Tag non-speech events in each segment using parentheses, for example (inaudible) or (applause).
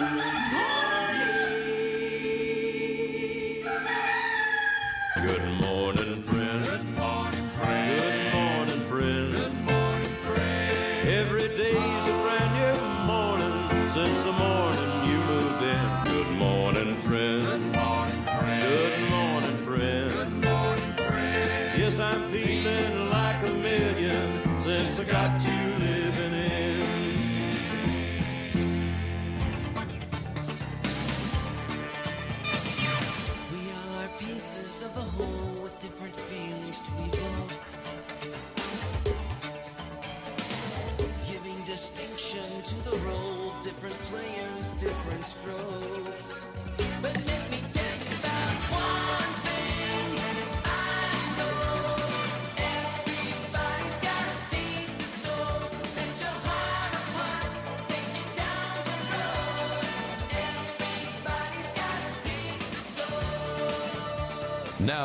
Deus.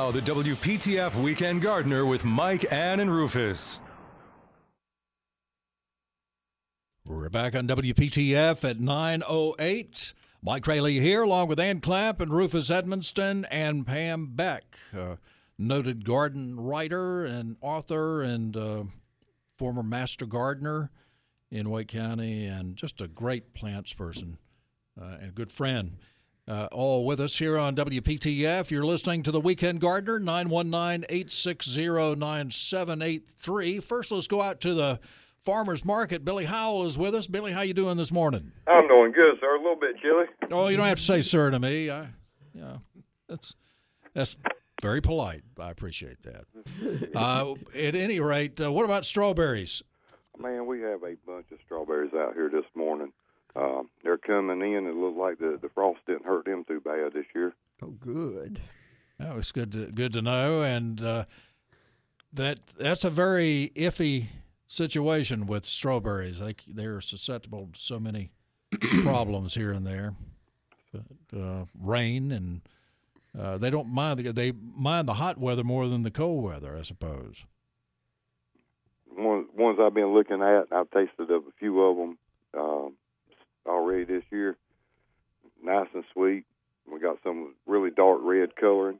Now, the WPTF Weekend Gardener with Mike, Ann, and Rufus. We're back on WPTF at 9.08. Mike Raley here, along with Ann Clapp and Rufus Edmisten and Pam Beck, noted garden writer and author and uh, former master gardener in Wake County and just a great plants person uh, and a good friend. Uh, all with us here on WPTF. You're listening to the Weekend Gardener, 919 860 9783. First, let's go out to the farmer's market. Billy Howell is with us. Billy, how you doing this morning? I'm doing good, sir. A little bit chilly. Oh, you don't have to say sir to me. I, you know, that's that's very polite. I appreciate that. (laughs) Uh, at any rate, uh, what about strawberries? Man, we have a bunch of strawberries out here this morning. Um, they're coming in. It looks like the, the frost didn't hurt them too bad this year. Oh, good. Oh, it's good to good to know, and uh, that that's a very iffy situation with strawberries. They they're susceptible to so many (coughs) problems here and there. But, uh, rain and uh, they don't mind the, they mind the hot weather more than the cold weather, I suppose. One, ones I've been looking at, I've tasted of a few of them um, already this year. Nice and sweet. We got some really dark red coloring.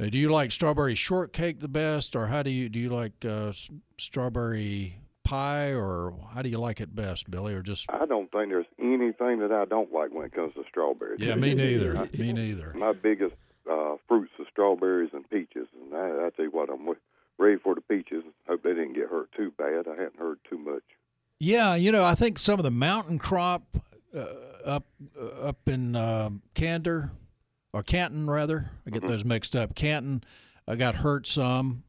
Uh, do you like strawberry shortcake the best, or how do you do you like uh, strawberry pie, or how do you like it best, Billy, or just I don't think there's anything that I don't like when it comes to strawberries. yeah, me neither, (laughs) me neither. My biggest uh, fruits are strawberries and peaches, and I, I tell you what, I'm ready for the peaches. Hope they didn't get hurt too bad. I hadn't heard too much. Yeah, you know, I think some of the mountain crop uh, up uh, up in uh, Candor or Canton rather, I get those mixed up. Canton, I got hurt some.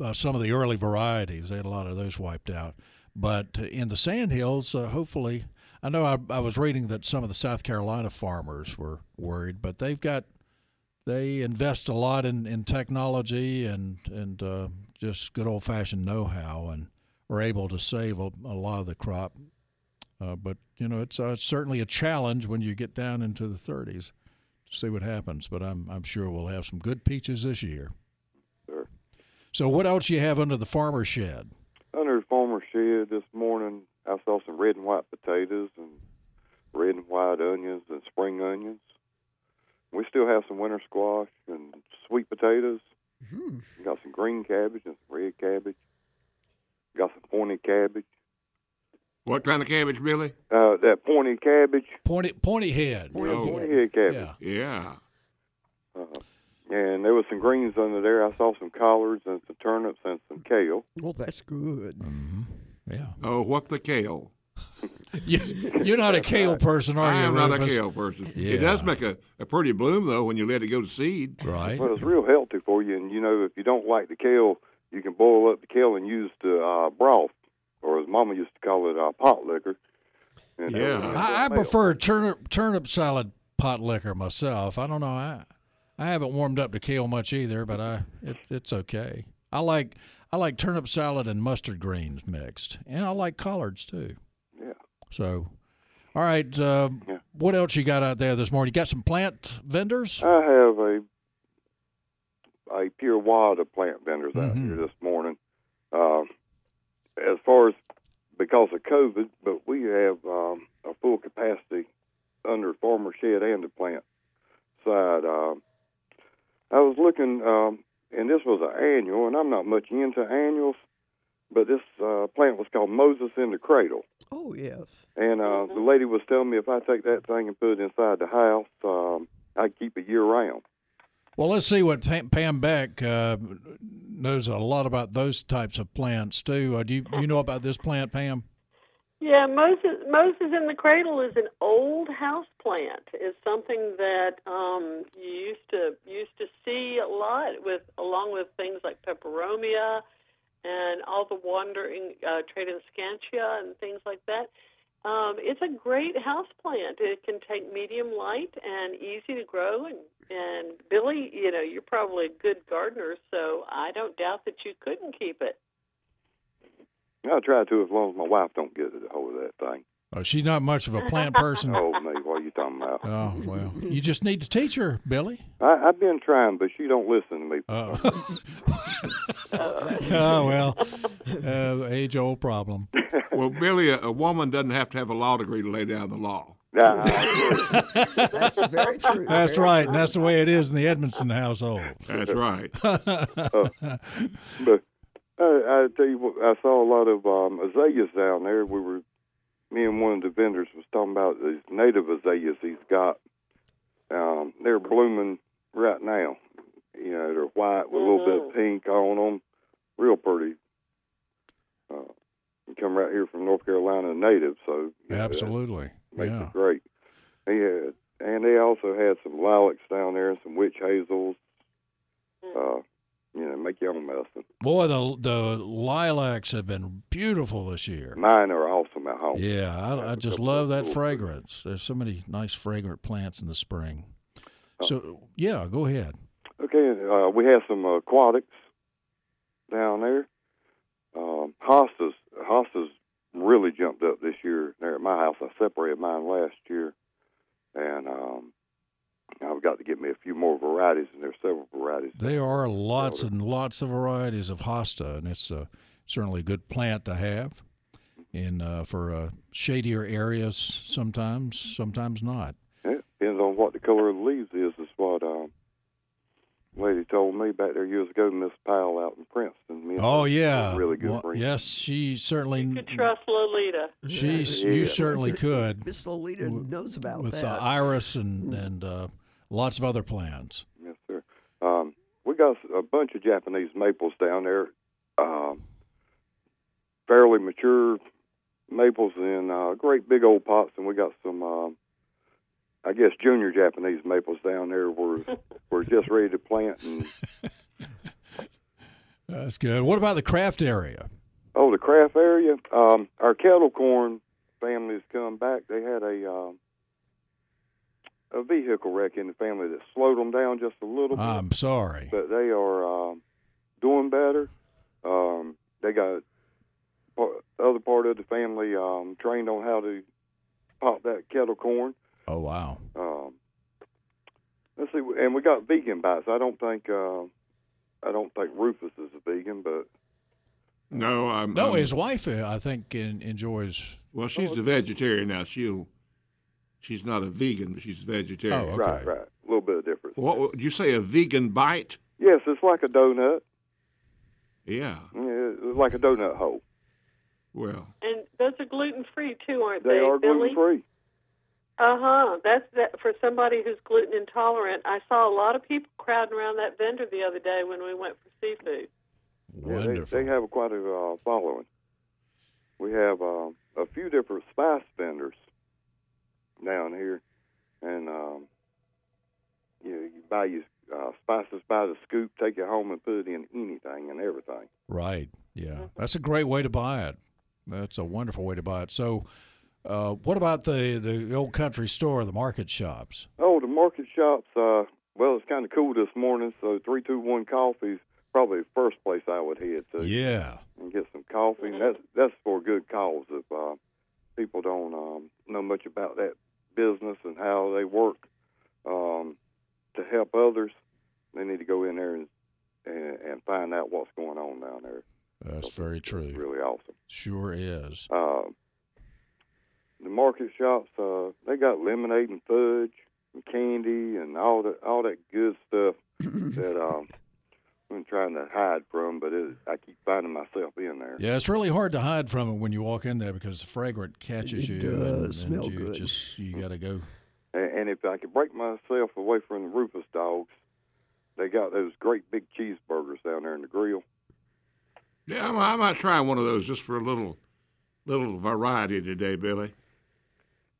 Uh, some of the early varieties, they had a lot of those wiped out. But in the sandhills, uh, hopefully, I know I, I was reading that some of the South Carolina farmers were worried, but they've got they invest a lot in, in technology and and uh, just good old fashioned know how and are able to save a, a lot of the crop. Uh, but you know, it's, uh, certainly a challenge when you get down into the 30s to see what happens. But I'm I'm sure we'll have some good peaches this year. Sure. So what else you have under the farmer shed? Under the farmer shed this morning, I saw some red and white potatoes and red and white onions and spring onions. We still have some winter squash and sweet potatoes. Hmm. We got some green cabbage and some red cabbage. Got some pointy cabbage. What kind of cabbage, Billy? Uh, that pointy cabbage, Pointy pointy head. Pointy Oh. pointy head cabbage. Yeah. Yeah. Uh, and there was some greens under there. I saw some collards and some turnips and some kale. Well, that's good. Yeah. Oh, what the kale? (laughs) You, you're not a kale person, are I you? am not a kale person. Yeah. It does make a, a pretty bloom, though, when you let it go to seed. Right. Well, it's real healthy for you. And you know, if you don't like the kale, you can boil up the kale and use the uh, broth, or as Mama used to call it, uh, pot liquor. And Yeah. I, I prefer turnip turnip salad pot liquor myself. I don't know. I I haven't warmed up to kale much either, but I it, it's okay. I like I like turnip salad and mustard greens mixed, and I like collards too. Yeah. So, all right. Uh, Yeah. What else you got out there this morning? You got some plant vendors? I have a a pure wad of plant vendors out Mhm. here this morning. Uh, as far as because of COVID, but we have um, a full capacity under farmer shed and the plant side. Um, I was looking, um, and this was an annual, and I'm not much into annuals, but this uh, plant was called Moses in the Cradle. Oh yes. And uh, the lady was telling me if I take that thing and put it inside the house, um, I keep it year round. Well, let's see what Pam- Beck uh, knows a lot about those types of plants too. Uh, do you, you know about this plant, Pam? Yeah, Moses Moses in the Cradle is an old house plant. It's something that um, you used to used to see a lot with along with things like peperomia and all the wandering uh, Tradescantia and things like that. Um, it's a great house plant. It can take medium light and easy to grow. And and Billy, you know, you're probably a good gardener, so I don't doubt that you couldn't keep it. I'll try to as long as my wife don't get a hold of that thing. Oh, she's not much of a plant person. (laughs) Oh, me, what are you talking about? (laughs) Oh well, you just need to teach her, Billy. I, I've been trying, but she don't listen to me. Oh, (laughs) oh well, uh, age old problem. Well, Billy, a, a woman doesn't have to have a law degree to lay down the law. Nah, I- That's very true. (laughs) That's Very right, and that's the way it is in the Edmisten household. That's right. (laughs) but I, I tell you what, I saw a lot of um, azaleas down there. We were, me and one of the vendors was talking about these native azaleas he's got. Um, they're blooming right now. You know, they're white with a little bit of pink on them, real pretty. Uh, come right here from North Carolina, native, so you know, Absolutely, makes yeah. it great. He had, and they also had some lilacs down there and some witch hazels. Uh, you know, make your own medicine. Boy, the the lilacs have been beautiful this year. Mine are awesome at home. Yeah, I, I That's just love that cool. fragrance. There's so many nice fragrant plants in the spring. Oh. So yeah, go ahead. Okay, uh, we have some aquatics down there. Um, hostas, hostas really jumped up this year there at my house. I separated mine last year, and um, I've got to get me a few more varieties, and there's several varieties. There are lots and lots of varieties of hosta, and it's uh, certainly a good plant to have. In uh, for uh, shadier areas, sometimes, sometimes not. Yeah, depends on what the color of the leaves is. Is what lady told me back there years ago. Miss Powell out in Princeton. Me and Oh yeah, really good Well, friends. yes, she certainly. You could trust Lolita. She, Yeah. you certainly could Miss Lolita knows about with that. the iris and and uh, lots of other plans. Yes, sir. Um, we got a bunch of Japanese maples down there, um, fairly mature maples in uh, great big old pots, and we got some, um, I guess, junior Japanese maples down there. We're (laughs) we're just ready to plant. And (laughs) That's good. What about the craft area? oh, the craft area, um, our kettle corn family's come back. They had a um, a vehicle wreck in the family that slowed them down just a little bit. I'm sorry. but they are um, doing better. Um, they got part, the other part of the family um, trained on how to pop that kettle corn. Oh wow. Um, let's see, and we got vegan bites. I don't think uh, I don't think Rufus is a vegan, but No, I'm. No, I'm- his wife, uh, I think, en- enjoys. Well, she's a vegetarian now. She'll. She's not a vegan, but she's a vegetarian. Oh, okay. right, right, a little bit of difference. What what- did you say? A vegan bite? Yes, it's like a donut. Yeah. Yeah, like a donut hole. Well, And those are gluten free too, aren't They they, are gluten free. Uh huh. That's that for somebody who's gluten intolerant. I saw a lot of people crowding around that vendor the other day when we went for seafood. Yeah, Wonderful. they, they have quite a uh, following. We have uh, a few different spice vendors down here, and um, you know, you buy your uh, spices by the scoop, take it home, and put it in anything and everything. Right. Yeah. That's a great way to buy it. That's a wonderful way to buy it. So, uh, what about the, the old country store, the market shops? Oh, the market shops. Uh, well, it's kind of cool this morning, so three two one coffee's probably the first place I would head to. Yeah. and get some coffee. And that's that's for a good cause. If uh, people don't um, know much about that business and how they work um, to help others, they need to go in there and, and and find out what's going on down there. That's very true. really awesome. Sure is. Uh, the market shops, uh, they got lemonade and fudge. and candy and all that all that good stuff (clears throat) that um, I'm trying to hide from, but it, I keep finding myself in there. Yeah, it's really hard to hide from it when you walk in there because the fragrant catches It you. and, does and smell you good. Just you got to go. And, and if I could break myself away from the Rufus dogs, they got those great big cheeseburgers down there in the grill. Yeah, I, I might try one of those just for a little, little variety today, Billy.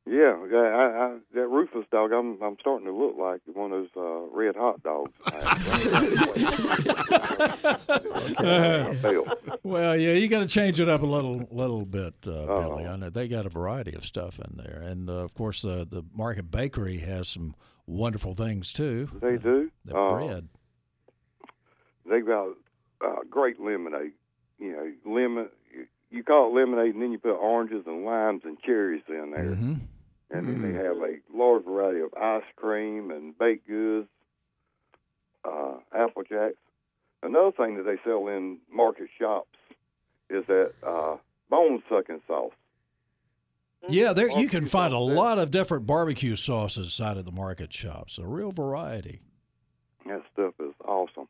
Yeah, I, I, I, that Rufus dog, I'm I'm starting to look like one of those uh, red hot dogs. Feel. (laughs) Well, yeah, you got to change it up a little, little bit, uh, Oh. Billy. I know they got a variety of stuff in there, and uh, of course the the Market Bakery has some wonderful things too. They do. The Uh, bread. They got uh, great lemonade. You know, lemon. You, you call it lemonade, and then you put oranges and limes and cherries in there. hmm And then they have a large variety of ice cream and baked goods, uh, apple jacks. Another thing that they sell in market shops is that uh, bone sucking sauce. Yeah, there you can find a lot of different barbecue sauces side of the market shops. A real variety. That stuff is awesome.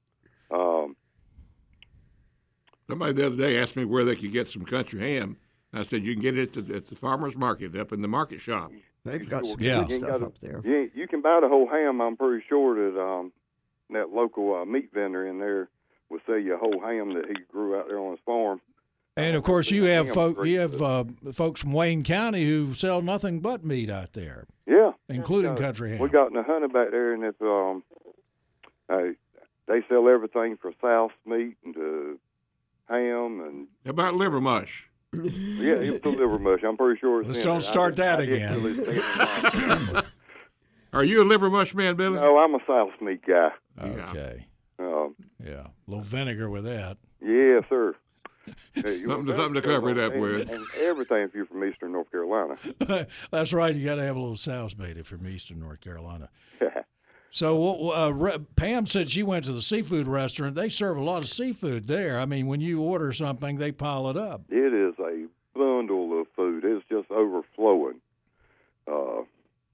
Um, Somebody the other day asked me where they could get some country ham. I said you can get it at the, at the farmer's market up in the market shop. They've got some Yeah. good stuff gotta- up there. you, you can buy the whole ham. I'm pretty sure that um, that local uh, meat vendor in there will sell you a whole ham that he grew out there on his farm. And of course, you have Ham folk, great you have uh, folks from Wayne County who sell nothing but meat out there, Yeah, including Uh, country ham. We got in the hunter back there, and if um, uh, they sell everything from South meat and to ham and How about liver mush? Yeah, it's the liver mush. I'm pretty sure it's Let's in don't there. I start that I again. really stand in line. Are you a liver mush man, Billy? no, I'm a South meat guy. Yeah. Okay, Um, yeah, a little vinegar with that. yeah, sir. (laughs) You- Something to- something to cover it up and- with. And everything if you're from Eastern North Carolina. (laughs) That's right. You got to have a little South bait if you're from Eastern North Carolina. (laughs) So uh, Re- Pam said she went to the seafood restaurant. They serve a lot of seafood there. I mean, when you order something, they pile it up. It is a bundle of food. It's just overflowing. Uh,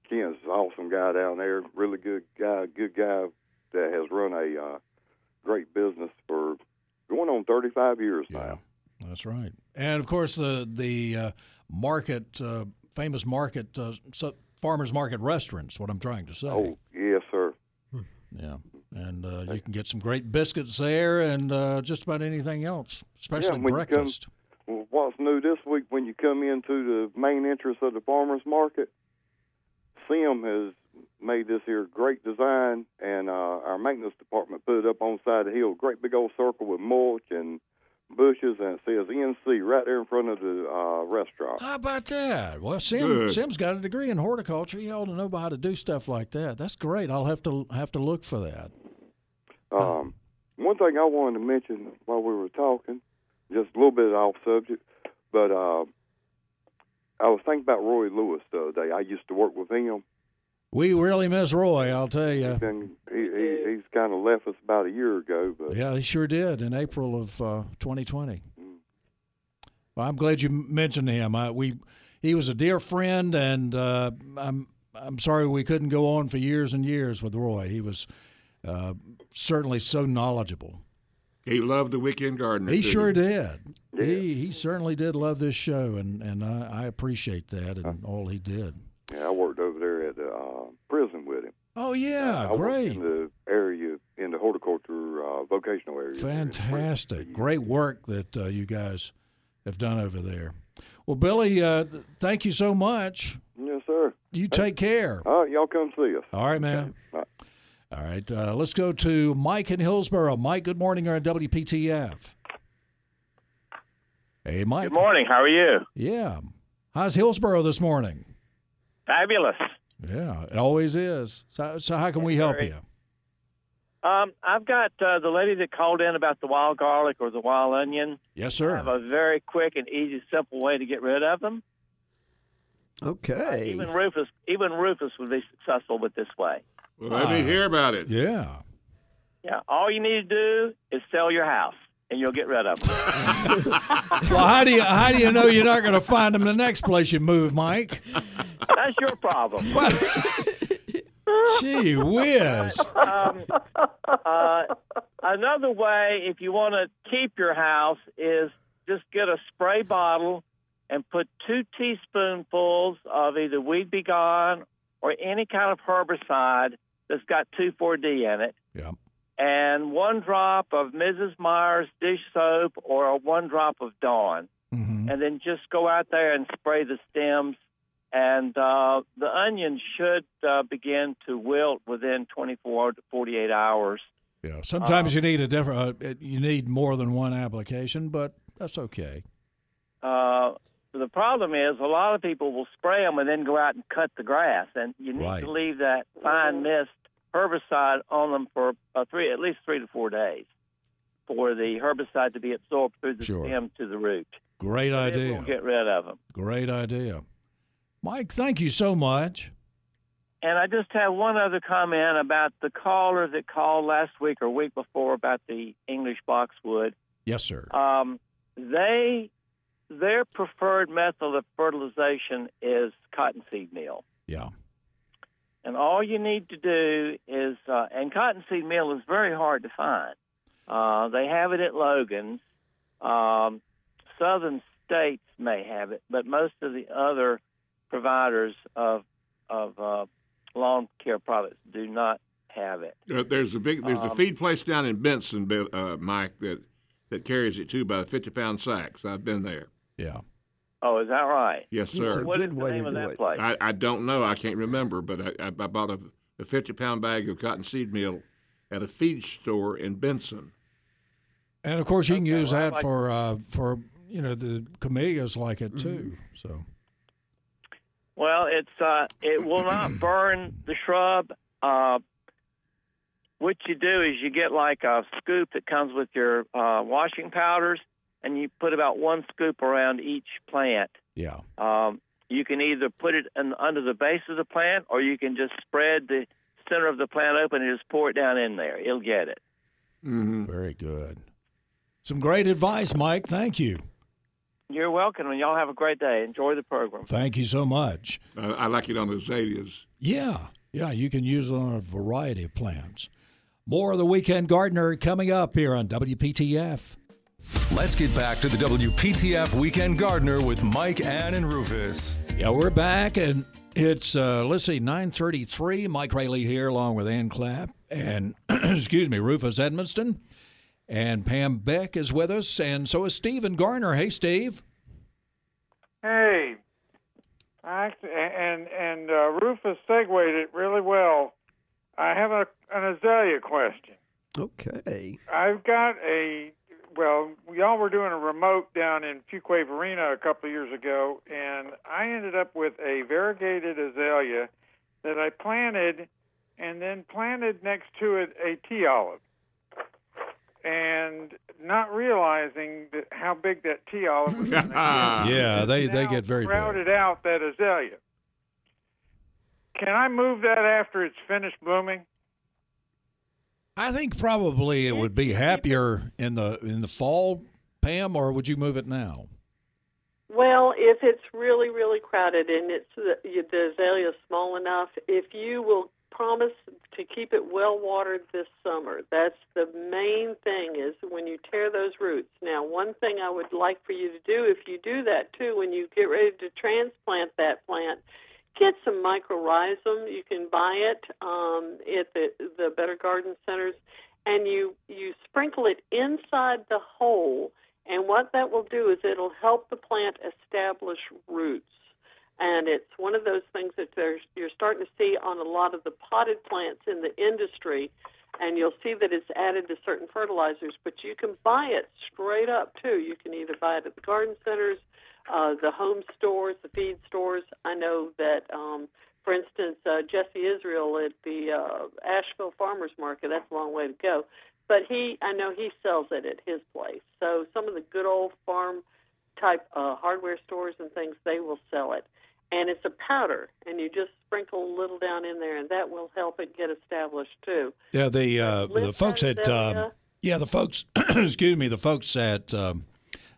Ken's an awesome guy down there. Really good guy. Good guy that has run a uh, great business for going on 35 years now. That's right. And of course, the the uh, market, uh, famous market, uh, farmers market restaurants. What I'm trying to say. Oh, sir. Yeah, and uh, you can get some great biscuits there, and uh, just about anything else, especially when you come- breakfast. Well, what's new this week when you come into the main entrance of the farmers market? Sim has made this here great design, and uh, our maintenance department put it up on the side of the hill. Great big old circle with mulch and bushes, and it says NC right there in front of the uh, restaurant. How about that? Well, Sim Good. Sim's got a degree in horticulture. He ought to know how to do stuff like that. That's great. I'll have to have to look for that. Um, one thing I wanted to mention while we were talking, just a little bit off subject, but uh, I was thinking about Roy Lewis the other day. I used to work with him. We really miss Roy, I'll tell you. and he, he he's kind of left us about a year ago. But Yeah, he sure did in April of uh, 2020. Well, I'm glad you mentioned him. I, we, he was a dear friend, and uh, I'm I'm sorry we couldn't go on for years and years with Roy. He was uh, certainly so knowledgeable. He loved the weekend gardener. He sure he? did. He he certainly did love this show, and and I, I appreciate that and all he did. yeah, I worked over there at the uh, prison with him. Oh yeah, I great. in the area in the horticulture uh, vocational area. there in the prison. Fantastic. Great work that uh, you guys have done over there. Well, Billy, uh, th- thank you so much. Yes, sir. You take care. All right, y'all come see us. All right, man. All right. All right. Uh, let's go to Mike in Hillsborough. Mike, good morning. You're on WPTF. Hey, Mike. Good morning. How are you? Yeah. How's Hillsborough this morning? Fabulous. Yeah, it always is. So, so how can we help you? Um, I've got uh, the lady that called in about the wild garlic or the wild onion. Yes, I have sir. a very quick and easy, simple way to get rid of them. Okay. Even Rufus, even Rufus would be successful with this way. Well, let me hear about it. Yeah. Yeah, all you need to do is sell your house, and you'll get rid of them. (laughs) Well, how do you how do you know you're not going to find them the next place you move, Mike? That's your problem. Well, (laughs) Gee whiz. um, uh, another way, if you want to keep your house, is just get a spray bottle and put two teaspoonfuls of either Weed B Gon or any kind of herbicide that's got 2,4-D in it, Yeah. And one drop of Mrs. Meyer's dish soap or one drop of Dawn, hmm and then just go out there and spray the stems. And uh, the onions should uh, begin to wilt within 24 to 48 hours. Yeah. Sometimes you need a different. Uh, you need more than one application, but that's okay. Uh, the problem is a lot of people will spray them and then go out and cut the grass, and you need Right. to leave that fine mist herbicide on them for uh, three, at least three to four days, for the herbicide to be absorbed through the Sure. stem to the root. Great It idea. get rid of them. Great idea. Mike, thank you so much. And I just have one other comment about the caller that called last week or week before about the English boxwood. Yes, sir. Um, they their preferred method of fertilization is cottonseed meal. Yeah. And all you need to do is, uh, and cottonseed meal is very hard to find. Uh, they have it at Logan's. Um, southern states may have it, but most of the other providers of of uh, lawn care products do not have it. Uh, there's a big there's a Um, feed place down in Benson, uh, Mike, that that carries it too by the 50 pound sacks. I've been there. Yeah. Oh, is that right? Yes, sir. a What is good the name of that it. place? I, I don't know. I can't remember, but I, I, I bought a, a 50 pound bag of cottonseed meal at a feed store in Benson. And of course, you can Okay, use well, that like- for uh, for you know the camellias like it too. Mm-hmm. So Well, it's uh, it will not (clears throat) burn the shrub. Uh, what you do is you get like a scoop that comes with your uh, washing powders, and you put about one scoop around each plant. yeah. Um, you can either put it in, under the base of the plant, or you can just spread the center of the plant open and just pour it down in there. It'll get it. Mm-hmm. Very good. Some great advice, Mike. Thank you. You're welcome, and y'all have a great day. Enjoy the program. Thank you so much. I, I like it on the azaleas. Yeah, yeah, you can use it on a variety of plants. More of the Weekend Gardener coming up here on WPTF. Let's get back to the WPTF Weekend Gardener with Mike, Ann, and Rufus. Yeah, we're back, and it's uh, let's see, nine thirty-three. Mike Raley here, along with Ann Clapp and (clears throat) excuse me, Rufus Edmisten, and Pam Beck is with us, and so is Stephen Garner. Hey, Steve. Hey, Act- and and uh, Rufus segued it really well. I have a, an azalea question. Okay. I've got a well, y'all were doing a remote down in Fuquay Varina a couple of years ago, and I ended up with a variegated azalea that I planted, and then planted next to it a tea olive, and not realizing that how big that tea olive was. gonna. (laughs) Yeah, they they get very crowded out that azalea. Can I move that after it's finished blooming? I think probably it would be happier in the in the fall, Pam, or would you move it now? Well, if it's really, really crowded and it's uh, the, the azalea is small enough, if you will promise to keep it well watered this summer, that's the main thing. Is when you tear those roots. Now, one thing I would like for you to do, if you do that too, when you get ready to transplant that plant, get some mycorrhizum. You can buy it um, at the the Better Garden Centers, and you you sprinkle it inside the hole. And what that will do is it'll help the plant establish roots. And it's one of those things that you're starting to see on a lot of the potted plants in the industry. And you'll see that it's added to certain fertilizers, but you can buy it straight up too. You can either buy it at the garden centers, uh, the home stores, the feed stores. I know that, um, for instance, uh, Jesse Israel at the uh, Asheville Farmers Market. That's a long way to go, but he, I know he sells it at his place. So some of the good old farm type uh, hardware stores and things, they will sell it, and it's a powder, and you just sprinkle a little down in there, and that will help it get established too. Yeah, the uh, the folks at uh, yeah the folks (clears throat) excuse me the folks at um,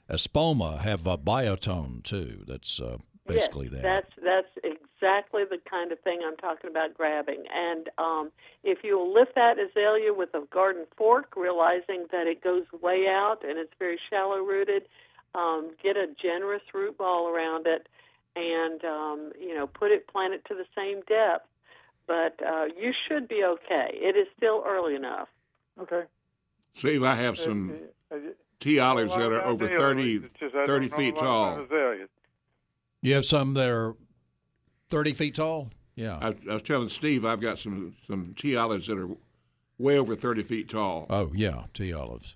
Espoma have a biotone too. That's uh, basically yes, that. That's that's exactly the kind of thing I'm talking about grabbing. And um, if you'll lift that azalea with a garden fork, realizing that it goes way out and it's very shallow rooted, um, get a generous root ball around it, and um, you know put it plant it to the same depth. But uh, you should be okay. It is still early enough. Okay. Steve, I have some Uh, tea olives that are over the 30, ones, it's just I 30 feet a lot about tall. You have some that are 30 feet tall? Yeah. I, I was telling Steve I've got some, some tea olives that are way over 30 feet tall. Oh, yeah, tea olives.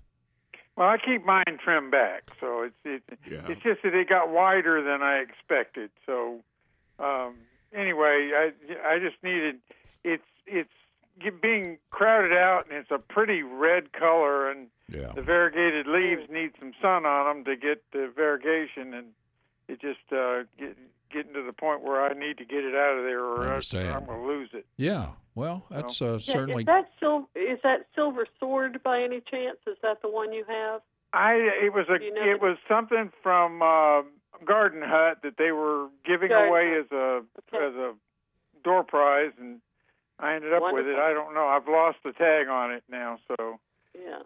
Well, I keep mine trimmed back, so it's it, Yeah. it's just that it got wider than I expected. So um, anyway, I I just needed it's it's get- being crowded out, and it's a pretty red color, and Yeah. the variegated leaves need some sun on them to get the variegation, and it just uh, get getting to the point where I need to get it out of there, or I Understand. I'm going to lose it. Yeah. Well, that's uh, Yeah, certainly. Is that sil- is that silver sword by any chance? Is that the one you have? I it was a you know it the- was something from uh, Garden Hut that they were giving Garden away Hut. as a Okay. as a door prize, and I ended up with it. I don't know. I've lost the tag on it now. So Yeah.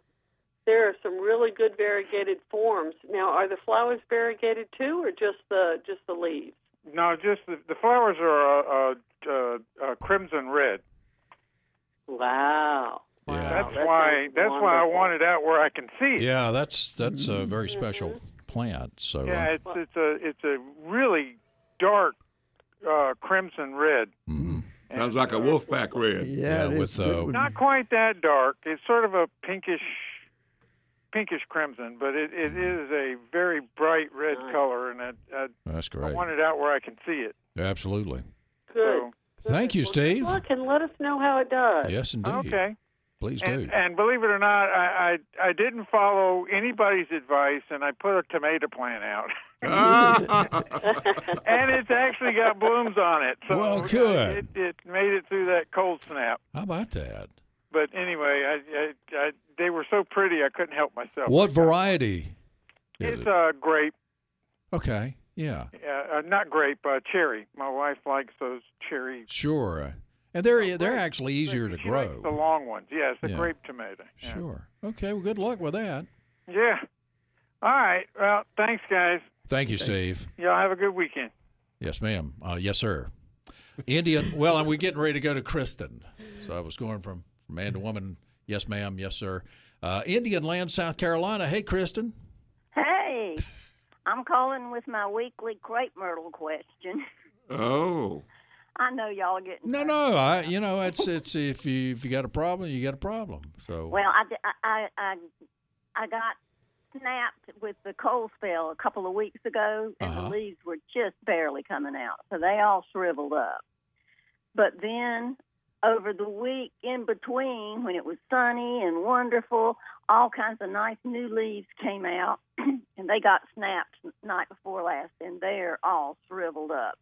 There are some really good variegated forms. Now, are the flowers variegated too, or just the just the leaves? no, just the, the flowers are uh, uh, uh, crimson red. Wow. Yeah. That's that why sounds that's why I wanted it out where I can see it. Yeah, that's that's a very special plant. So Yeah, uh, it's it's a it's a really dark uh, crimson red. mhm. Sounds like a wolfpack red. Yeah, Yeah, it is with, a good uh. Not quite that dark. It's sort of a pinkish, pinkish crimson, but it, it is a very bright red color, and I, I, that's I great. want it out where I can see it. Absolutely. Good. So, Thank you, Steve. Good luck and let us know how it does. Yes, indeed. okay. Please do. And, and believe it or not, I, I I didn't follow anybody's advice, and I put a tomato plant out, (laughs) (laughs) (laughs) and it's actually got blooms on it. So Well, good. It, it made it through that cold snap. How about that? But anyway, I, I, I they were so pretty, I couldn't help myself. What variety? It's it? a grape. Okay. Yeah. Uh, uh, not grape, uh, cherry. My wife likes those cherry. Sure. And they're they're actually easier to grow. the long ones. Yes, the Yeah. grape tomato. Yeah. Sure. Okay. Well, good luck with that. Yeah. All right. Well, thanks, guys. Thank you, Steve. Y'all have a good weekend. Yes, ma'am. Uh, yes, sir. Indian. Well, and we're getting ready to go to Kristen. So I was going from, from man to woman. Yes, ma'am. Yes, sir. Uh, Indian Land, South Carolina. Hey, Kristen. Hey, I'm calling with my weekly crepe myrtle question. oh. (laughs) I know y'all are getting. No, no. I, you know, it's (laughs) it's if you if you got a problem, you got a problem. So Well, I, I, I, I got snapped with the cold spell a couple of weeks ago, and Uh-huh. the leaves were just barely coming out, so they all shriveled up. But then over the week in between, when it was sunny and wonderful, all kinds of nice new leaves came out, (clears throat) and they got snapped night before last, and they're all shriveled up.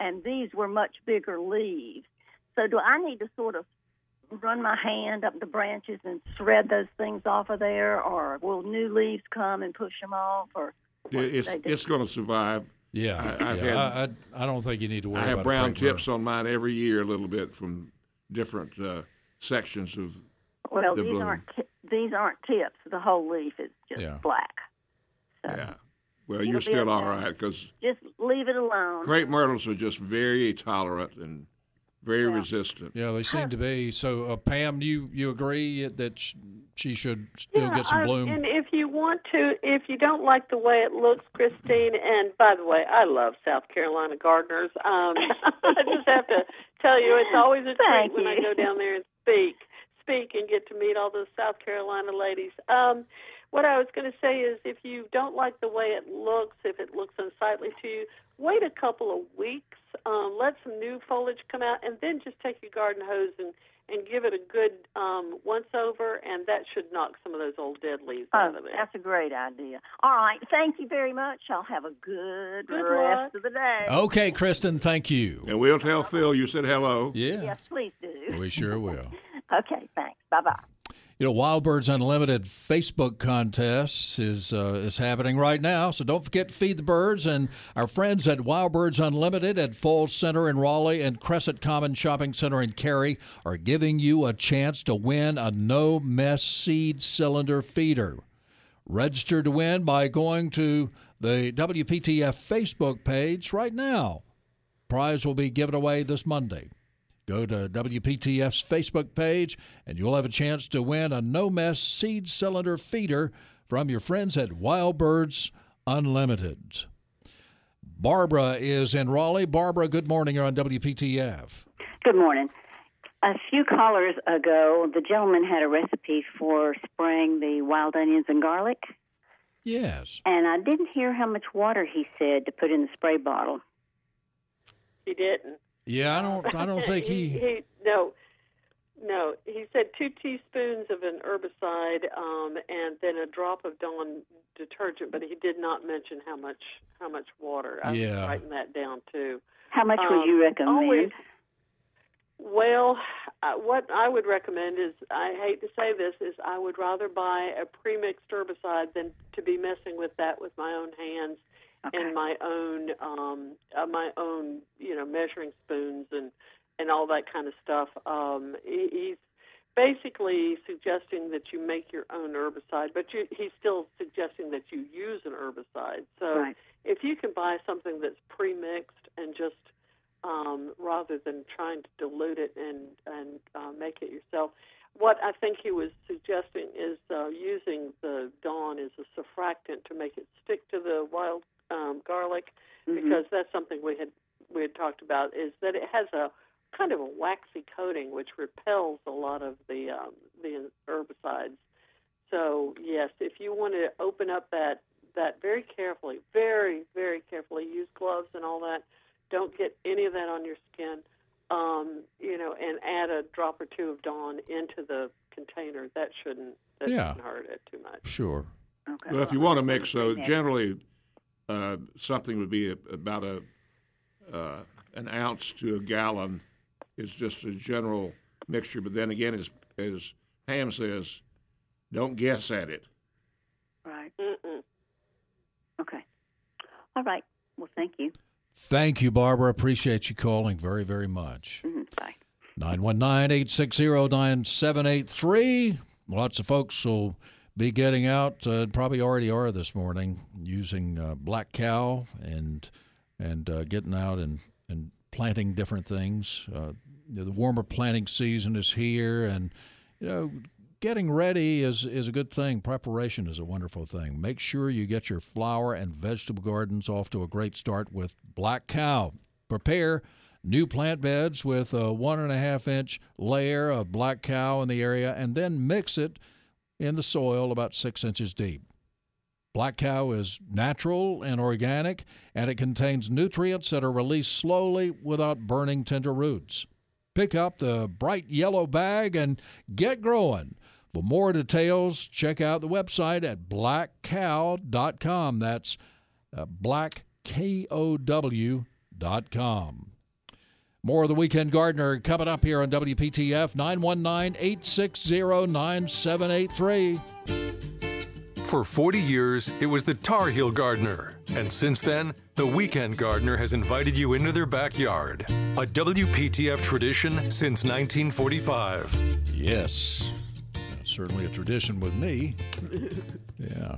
And these were much bigger leaves. So do I need to sort of run my hand up the branches and shred those things off of there, or will new leaves come and push them off? Or Yeah, It's, it's going to survive. yeah, I- I've yeah, had- I, I I don't think you need to worry I have about brown tips on mine every year a little bit from different uh, sections of. well, The these bloom. aren't ti- these aren't tips. The whole leaf is just Yeah. black. So Yeah. Well, It'll you're still all okay. right because just leave it alone. crepe myrtles are just very tolerant and very Yeah. resistant. Yeah, they seem to be. So, uh, Pam, you you agree that she should still get some I- bloom? And if you want to, if you don't like the way it looks, Christine, and by the way, I love South Carolina gardeners. Um, (laughs) I just have to tell you, it's always a treat when I go down there and speak, speak, and get to meet all those South Carolina ladies. Um, what I was going to say is, if you don't like the way it looks, if it looks unsightly to you, wait a couple of weeks, um, let some new foliage come out, and then just take your garden hose and and give it a good um, once over, and that should knock some of those old dead leaves Oh, out of there. that's a great idea. All right, thank you very much. I'll have a good, Good rest luck. of the day. okay, Kristen, thank you. And we'll tell Phil you said hello. Yeah, Yes, please do. we sure will. (laughs) Okay, thanks. Bye bye. You know, Wild Birds Unlimited Facebook contest is uh, is happening right now, so don't forget to feed the birds. And our friends at Wild Birds Unlimited at Falls Center in Raleigh and Crescent Common Shopping Center in Cary are giving you a chance to win a no mess seed cylinder feeder. Register to win by going to the WPTF Facebook page right now. Prize will be given away this Monday. Go to WPTF's Facebook page and you'll have a chance to win a no mess seed cylinder feeder from your friends at Wild Birds Unlimited. Barbara is in Raleigh. Barbara, good morning. You're on WPTF. Good morning. A few callers ago, the gentleman had a recipe for spraying the wild onions and garlic, Yes. and I didn't hear how much water he said to put in the spray bottle. He didn't. Yeah, I don't. I don't think (laughs) he. he no no he said two teaspoons of an herbicide um and then a drop of dawn detergent but he did not mention how much how much water i was Yeah. writing that down too How much would Um, you recommend? always- well uh, what i would recommend is i hate to say this is i would rather buy a premixed herbicide than to be messing with that with my own hands and my own um uh, my own you know measuring spoons and and all that kind of stuff um he, he's basically suggesting that you make your own herbicide but you, he's still suggesting that you use an herbicide so Right. if you can buy something that's pre-mixed and just um, rather than trying to dilute it and and uh, make it yourself. What I think he was suggesting is uh, using the Dawn as a surfactant to make it stick to the wild um, garlic, Mhm. because that's something we had we had talked about. Is that it has a kind of a waxy coating which repels a lot of the um, the herbicides. So yes, if you want to open up that that very carefully, very very carefully, use gloves and all that. Don't get any of that on your skin. Um, you know, and add a drop or two of Dawn into the container. That shouldn't that Yeah. shouldn't hurt it too much. Sure. Well, if you want to mix, so generally, uh, something would be a, about a uh, an ounce to a gallon is just a general mixture. But then again, as as Pam says, don't guess at it. Right. Mm-mm. Okay. All right. Well, thank you. Thank you, Barbara. Appreciate you calling very, very much. Mhm. Bye. 919 860 9783. Lots of folks will be getting out, uh, probably already are this morning, using uh, Black Cow and and uh, getting out and, and planting different things. Uh, the warmer planting season is here, and you know, getting ready is, is a good thing. Preparation is a wonderful thing. Make sure you get your flower and vegetable gardens off to a great start with Black Cow. Prepare new plant beds with a one and a half inch layer of black cow in the area and then mix it in the soil about six inches deep. Black cow is natural and organic, and it contains nutrients that are released slowly without burning tender roots. Pick up the bright yellow bag and get growing. For more details, check out the website at blackcow.com. That's uh, blackcow.com. More of the Weekend Gardener coming up here on WPTF 919 860 9783. For 40 years, it was the Tar Heel Gardener. And since then, the Weekend Gardener has invited you into their backyard. A WPTF tradition since 1945. Yes, certainly a tradition with me. (laughs) yeah,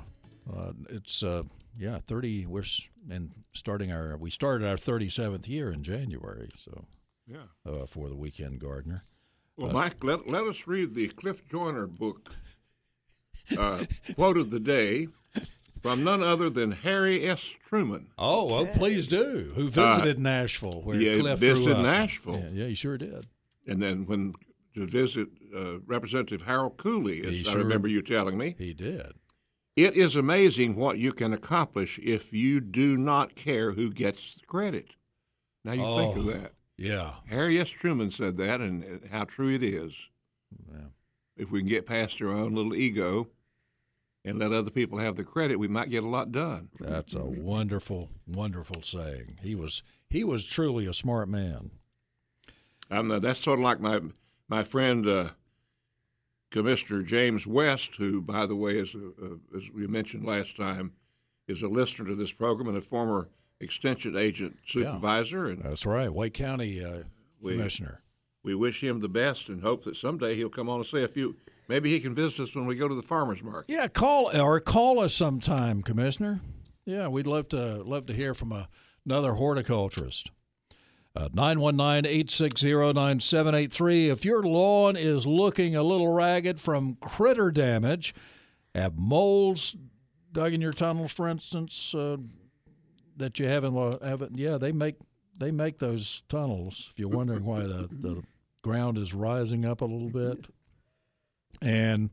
uh, it's uh, yeah thirty. We're and starting our we started our thirty seventh year in January. So Yeah. uh, for the Weekend Gardener. Well, Uh, Mike, let, let us read the Cliff Joyner book uh, quote of the day from none other than Harry S. Truman. Oh, well, please do. Who visited Nashville, where Uh, yeah, Cliff grew visited up. Nashville. Yeah, yeah, he sure did. And then when to visit uh, Representative Harold Cooley, as He I sure- remember you telling me. He did. It is amazing what you can accomplish if you do not care who gets the credit. Now you think of Oh, that. Yeah. Harry S. Truman said that, and uh, how true it is. Yeah. If we can get past our own little ego and let other people have the credit, we might get a lot done. That's a wonderful, wonderful saying. He was he was truly a smart man. I'm, uh, that's sort of like my my friend uh, Commissioner James West, who, by the way, is a, a, as we mentioned last time, is a listener to this program and a former extension agent supervisor. And That's right, Wake County uh, We- Commissioner. we wish him the best and hope that someday he'll come on and say a few. Maybe he can visit us when we go to the farmers market. Yeah, call or call us sometime, Commissioner. Yeah, we'd love to love to hear from a, another horticulturist. Uh, 919-860-9783. If your lawn is looking a little ragged from critter damage, have moles dug in your tunnels, for instance, uh, that you haven't haven't yeah they make they make those tunnels. If you're wondering why the the ground is rising up a little bit, and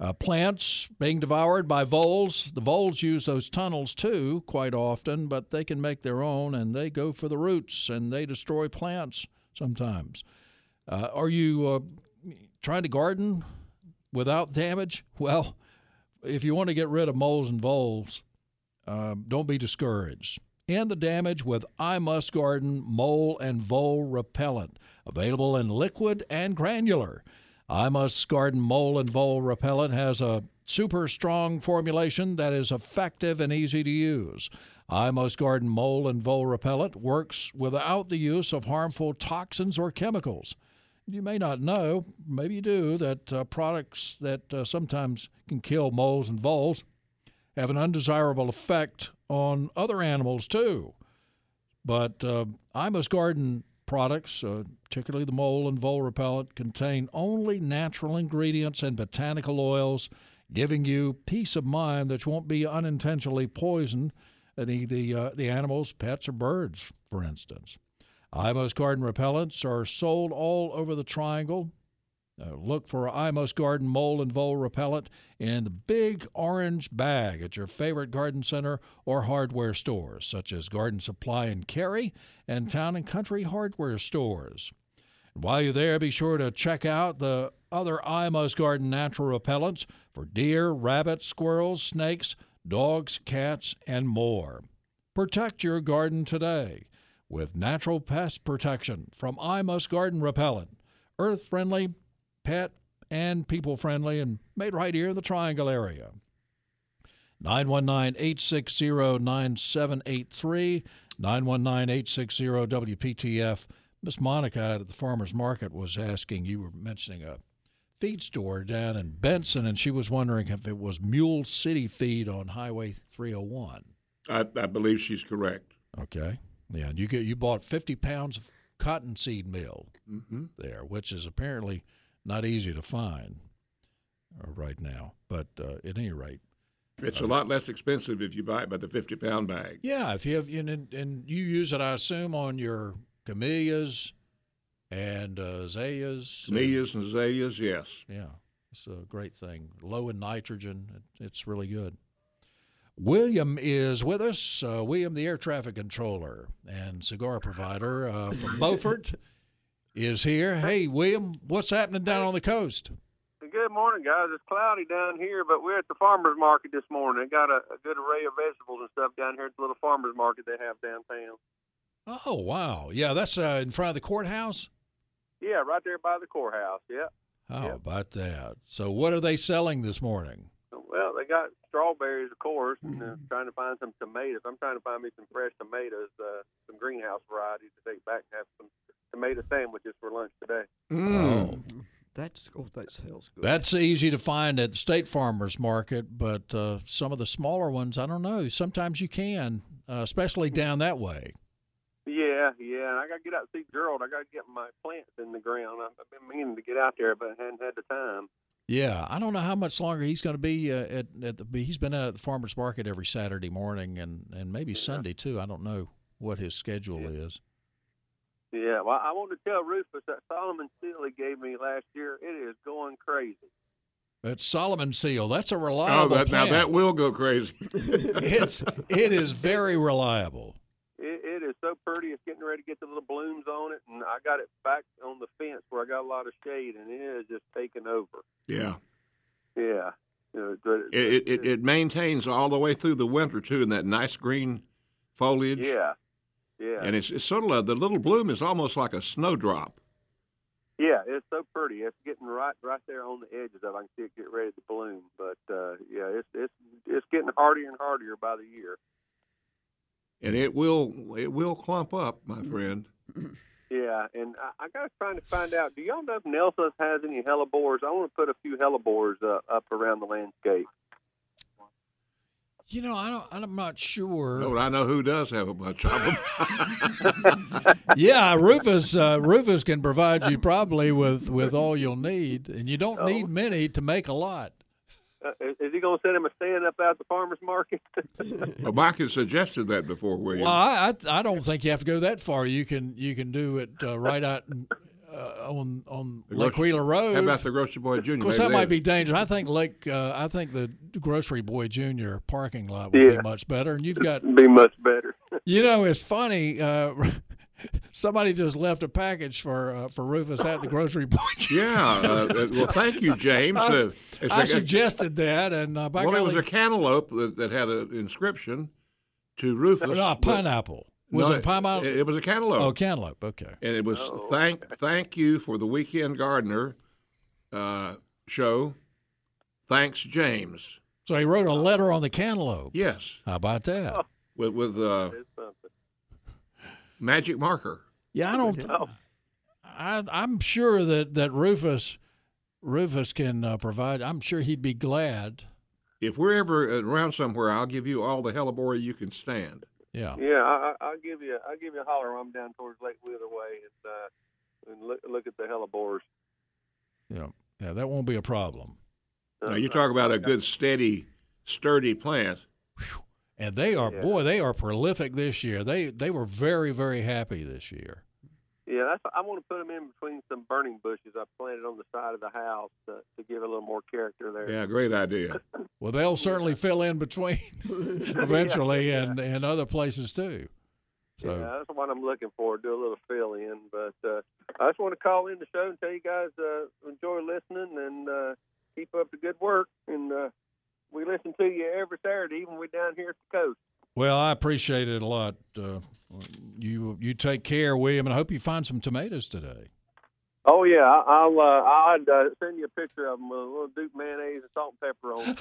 uh, plants being devoured by voles. The voles use those tunnels too quite often, but they can make their own and they go for the roots and they destroy plants sometimes. Uh, are you uh, trying to garden without damage? Well, if you want to get rid of moles and voles, uh, don't be discouraged. End the damage with I Must Garden Mole and Vole Repellent, available in liquid and granular. I Must Garden Mole and Vole Repellent has a super strong formulation that is effective and easy to use. I Must Garden Mole and Vole Repellent works without the use of harmful toxins or chemicals. You may not know, maybe you do, that uh, products that uh, sometimes can kill moles and voles have an undesirable effect on other animals too. But uh, Garden products, uh, particularly the mole and vole repellent, contain only natural ingredients and botanical oils, giving you peace of mind that you won't be unintentionally poisoned any the uh, the animals, pets, or birds, for instance. I Must Garden repellents are sold all over the triangle. Uh, look for I Must Garden Mole and Vole Repellent in the big orange bag at your favorite garden center or hardware stores, such as Garden Supply and Cary and Town and Country hardware stores. And while you're there, be sure to check out the other I Must Garden natural repellents for deer, rabbits, squirrels, snakes, dogs, cats, and more. Protect your garden today with natural pest protection from I Must Garden Repellent. Earth friendly, pet and people friendly, and made right here in the Triangle area. 919 860 9783, 919 860 WPTF. Miss Monica at the farmer's market was asking, you were mentioning a feed store down in Benson, and she was wondering if it was Mule City Feed on Highway 301. I, I believe she's correct. Okay. Yeah, and you get you bought 50 pounds of cottonseed meal Mhm. there, which is apparently not easy to find uh, right now. But uh, at any rate, It's a lot less expensive if you buy it by the 50 pound bag. yeah, if you have and, and you use it, I assume on your camellias and uh, azaleas. Camellias and azaleas, yes. Yeah, it's a great thing. Low in nitrogen. It, it's really good. William is with us. Uh, William, the air traffic controller and cigar provider uh, from (laughs) Beaufort, is here. Hey, William, what's happening down on the coast? Good morning, guys. It's cloudy down here, but we're at the farmers market this morning. They got a, a good array of vegetables and stuff down here at the little farmers market they have downtown. Oh, wow. Yeah, that's uh, in front of the courthouse. Yeah, right there by the courthouse. Yeah. How about that? So, what are they selling this morning? Well, they got strawberries, of course, and uh, trying to find some tomatoes. I'm trying to find me some fresh tomatoes, uh, some greenhouse varieties to take back and have some tomato sandwiches for lunch today. Oh. That's oh, that sounds good. That's easy to find at the state farmers market, but uh, some of the smaller ones, I don't know. Sometimes you can, uh, especially down that way. Yeah, yeah, and I got to get out and see Gerald. I got to get my plants in the ground. I've I've been meaning to get out there, but I hadn't had the time. Yeah, I don't know how much longer he's going to be uh, at, at the. He's been out at the farmers market every Saturday morning and, and maybe Sunday too. I don't know what his schedule is. Yeah, well, I want to tell Rufus that Solomon seal he gave me last year. It is going crazy. It's Solomon seal. That's a Oh, reliable that, now that will go crazy. (laughs) (laughs) it's it is very reliable. It, it is so pretty. It's getting ready to get the little blooms on it, and I got it back on the fence where I got a lot of shade, and it is just taking over. Yeah. Yeah. You know, but It, it, it maintains all the way through the winter, too, in that nice green foliage. yeah. Yeah. And it's, it's sort of like the little bloom is almost like a snowdrop. Yeah, it's so pretty. It's getting right right there on the edges of. it. I can see it get ready to bloom. But uh, yeah, it's it's it's getting hardier and hardier by the year. and it will it will clump up, my friend. Yeah, and I, I got trying to find out. Do y'all know if Nelson's has any hellebores? I want to put a few hellebores uh, up around the landscape. You know, I don't. I'm not sure. Oh, I know who does have a bunch of them. (laughs) (laughs) yeah, Rufus. Uh, Rufus can provide you probably with with all you'll need, and you don't need many to make a lot. Uh, is, is he going to send him a stand up out at the farmers market? (laughs) well, Mike has suggested that before, William. Well, I, I I don't think you have to go that far. You can you can do it uh, right out in, uh, on on The Lake grocery- Wheeler Road. How about the Grocery Boy Jr.? Of course, that they- might be dangerous. I think Lake. Uh, I think the Grocery Boy Junior parking lot would Yeah. be much better. And you've got Be much better. (laughs) You know, it's funny. Uh, (laughs) somebody just left a package for uh, for Rufus at the grocery boy. (laughs) Yeah. Uh, uh, well, thank you, James. I, Uh, it's I a- suggested that, and uh, by well, it was a cantaloupe that, that had an inscription to Rufus. No, a but- pineapple. Was No, it a pineapple? It, it was a cantaloupe. Oh, cantaloupe. Okay. And it was Oh. thank thank you for the weekend gardener uh, show. Thanks, James. So he wrote a letter on the cantaloupe. Yes, How about that? with with uh, magic marker. Yeah, I don't. (laughs) I, I'm sure that that Rufus Rufus can uh, provide. I'm sure he'd be glad. If we're ever around somewhere, I'll give you all the hellebore you can stand. Yeah. Yeah, I, I- I'll give you I'll give you a holler I'm down towards Lake Wheeler Way and uh, and look look at the hellebores. Yeah. Yeah. That won't be a problem. Now you talk about a good, steady, sturdy plant. And they are Yeah. boy, they are prolific this year. They they were very very happy this year. Yeah, that's, I want to put them in between some burning bushes I planted on the side of the house to, to give it a little more character there. Yeah, great idea. (laughs) Well, they'll certainly fill in between (laughs) (laughs) eventually, and and other places too. So Yeah, that's what I'm looking for. Do a little fill in, but uh, I just want to call in the show and tell you guys uh, enjoy listening and uh, keep up the good work. And uh, we listen to you every Saturday, even we down here at the coast. Well, I appreciate it a lot. Uh, you you take care, William, and I hope you find some tomatoes today. Oh yeah, I- I'll uh, I'll uh, send you a picture of them with a little Duke mayonnaise and salt and pepper on. it.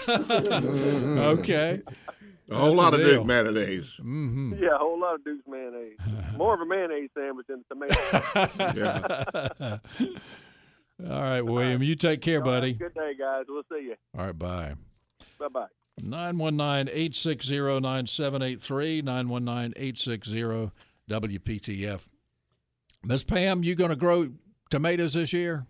(laughs) (laughs) okay. A whole That's lot a of deal. Duke mayonnaise. Mm-hmm. yeah, a whole lot of Duke's mayonnaise. (laughs) More of a mayonnaise sandwich than a tomato. All right, William. You take care, buddy. Good day, guys. We'll see you. All right, bye. Bye bye. 919-860-9783, 919-860-WPTF. Miss Pam, you going to grow tomatoes this year?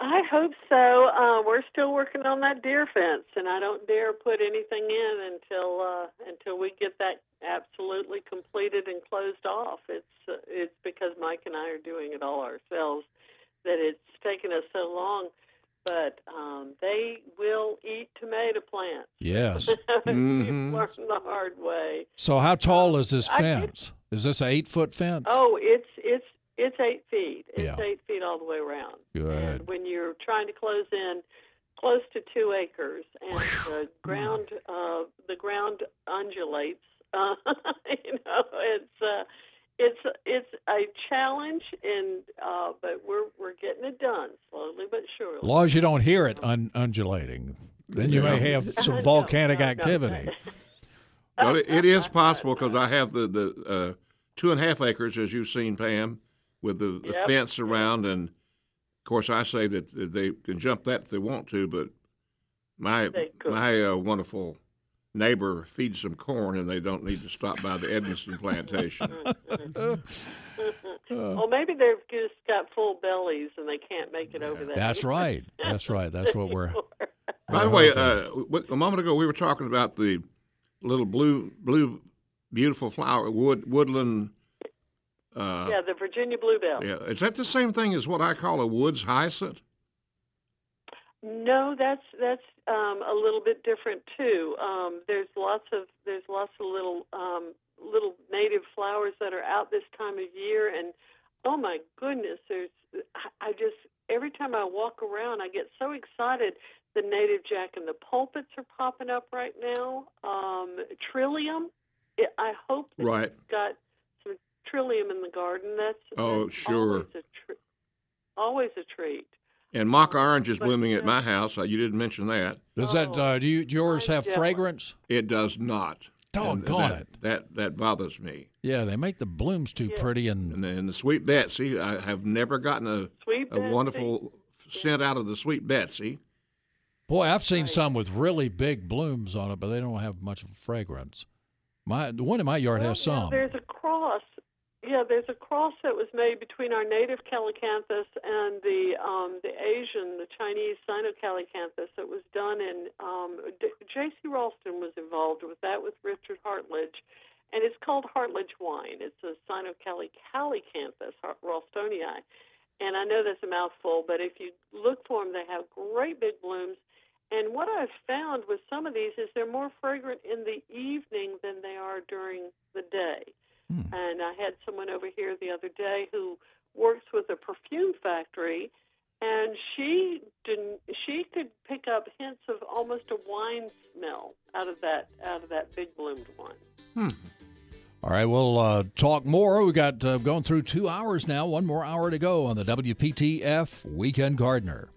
I hope so. Uh, we're still working on that deer fence, and I don't dare put anything in until uh, until we get that absolutely completed and closed off. It's uh, it's because Mike and I are doing it all ourselves that it's taken us so long. But um, they will eat tomato plants. Yes. (laughs) Mhm. You've learned the hard way. So how tall is this I did- fence? Is this an eight-foot fence? Oh, it's it's it's eight feet. It's Yeah. eight feet all the way around. Good. And when you're trying to close in close to two acres, and the ground uh, the ground undulates, uh, (laughs) you know, it's uh, it's it's a challenge, and uh, but we're we're getting it done slowly but surely. As long as you don't hear it un- undulating, then you may have (laughs) some volcanic activity. Well, it, it is possible because I have the the uh, two and a half acres, as you've seen, Pam, with the, the Yep. fence around, and of course I say that they can jump that if they want to, but my my uh, wonderful neighbor feeds some corn, and they don't need to stop by the Edmisten plantation. (laughs) well, maybe they've just got full bellies and they can't make it over that. That's right. That's right. That's what we're. (laughs) By the way, uh, a moment ago we were talking about the little blue blue beautiful flower wood woodland. Uh, yeah, the Virginia bluebell. Yeah, is that the same thing as what I call a woods hyacinth? No, that's that's um, a little bit different too. Um, there's lots of there's lots of little um, little native flowers that are out this time of year, and oh my goodness, there's I, just every time I walk around, I get so excited. The native jack and the pulpits are popping up right now. Um, trillium, it, I hope that Right. you've got some trillium in the garden. That's Oh, that's sure. always a tr- always a treat. And mock orange is But, blooming at my house. Uh, You didn't mention that. Does that uh, do you, yours have jealous. fragrance? It does not. And Doggone that, it. That that bothers me. Yeah, they make the blooms too pretty and And the, and the sweet Betsy, I have never gotten a Sweet a Betsy. wonderful scent out of the sweet Betsy. boy, I've seen some with really big blooms on it, but they don't have much fragrance. My the one in my yard has Well, yeah, some. There's a cross. Yeah, there's a cross that was made between our native Calycanthus and the um, the Asian, the Chinese Sinocalycanthus that was done in. Um, J.C. Raulston was involved with that with Richard Hartlage, and it's called Hartlage wine. It's a Sinocalycanthus Raulstonii, and I know that's a mouthful, but if you look for them, they have great big blooms. And what I've found with some of these is they're more fragrant in the evening than they are during the day. And I had someone over here the other day who works with a perfume factory, and she didn't. She could pick up hints of almost a wine smell out of that out of that big bloomed one. All right, we'll uh, talk more. We've got uh, going through two hours now. One more hour to go on the WPTF Weekend Gardener.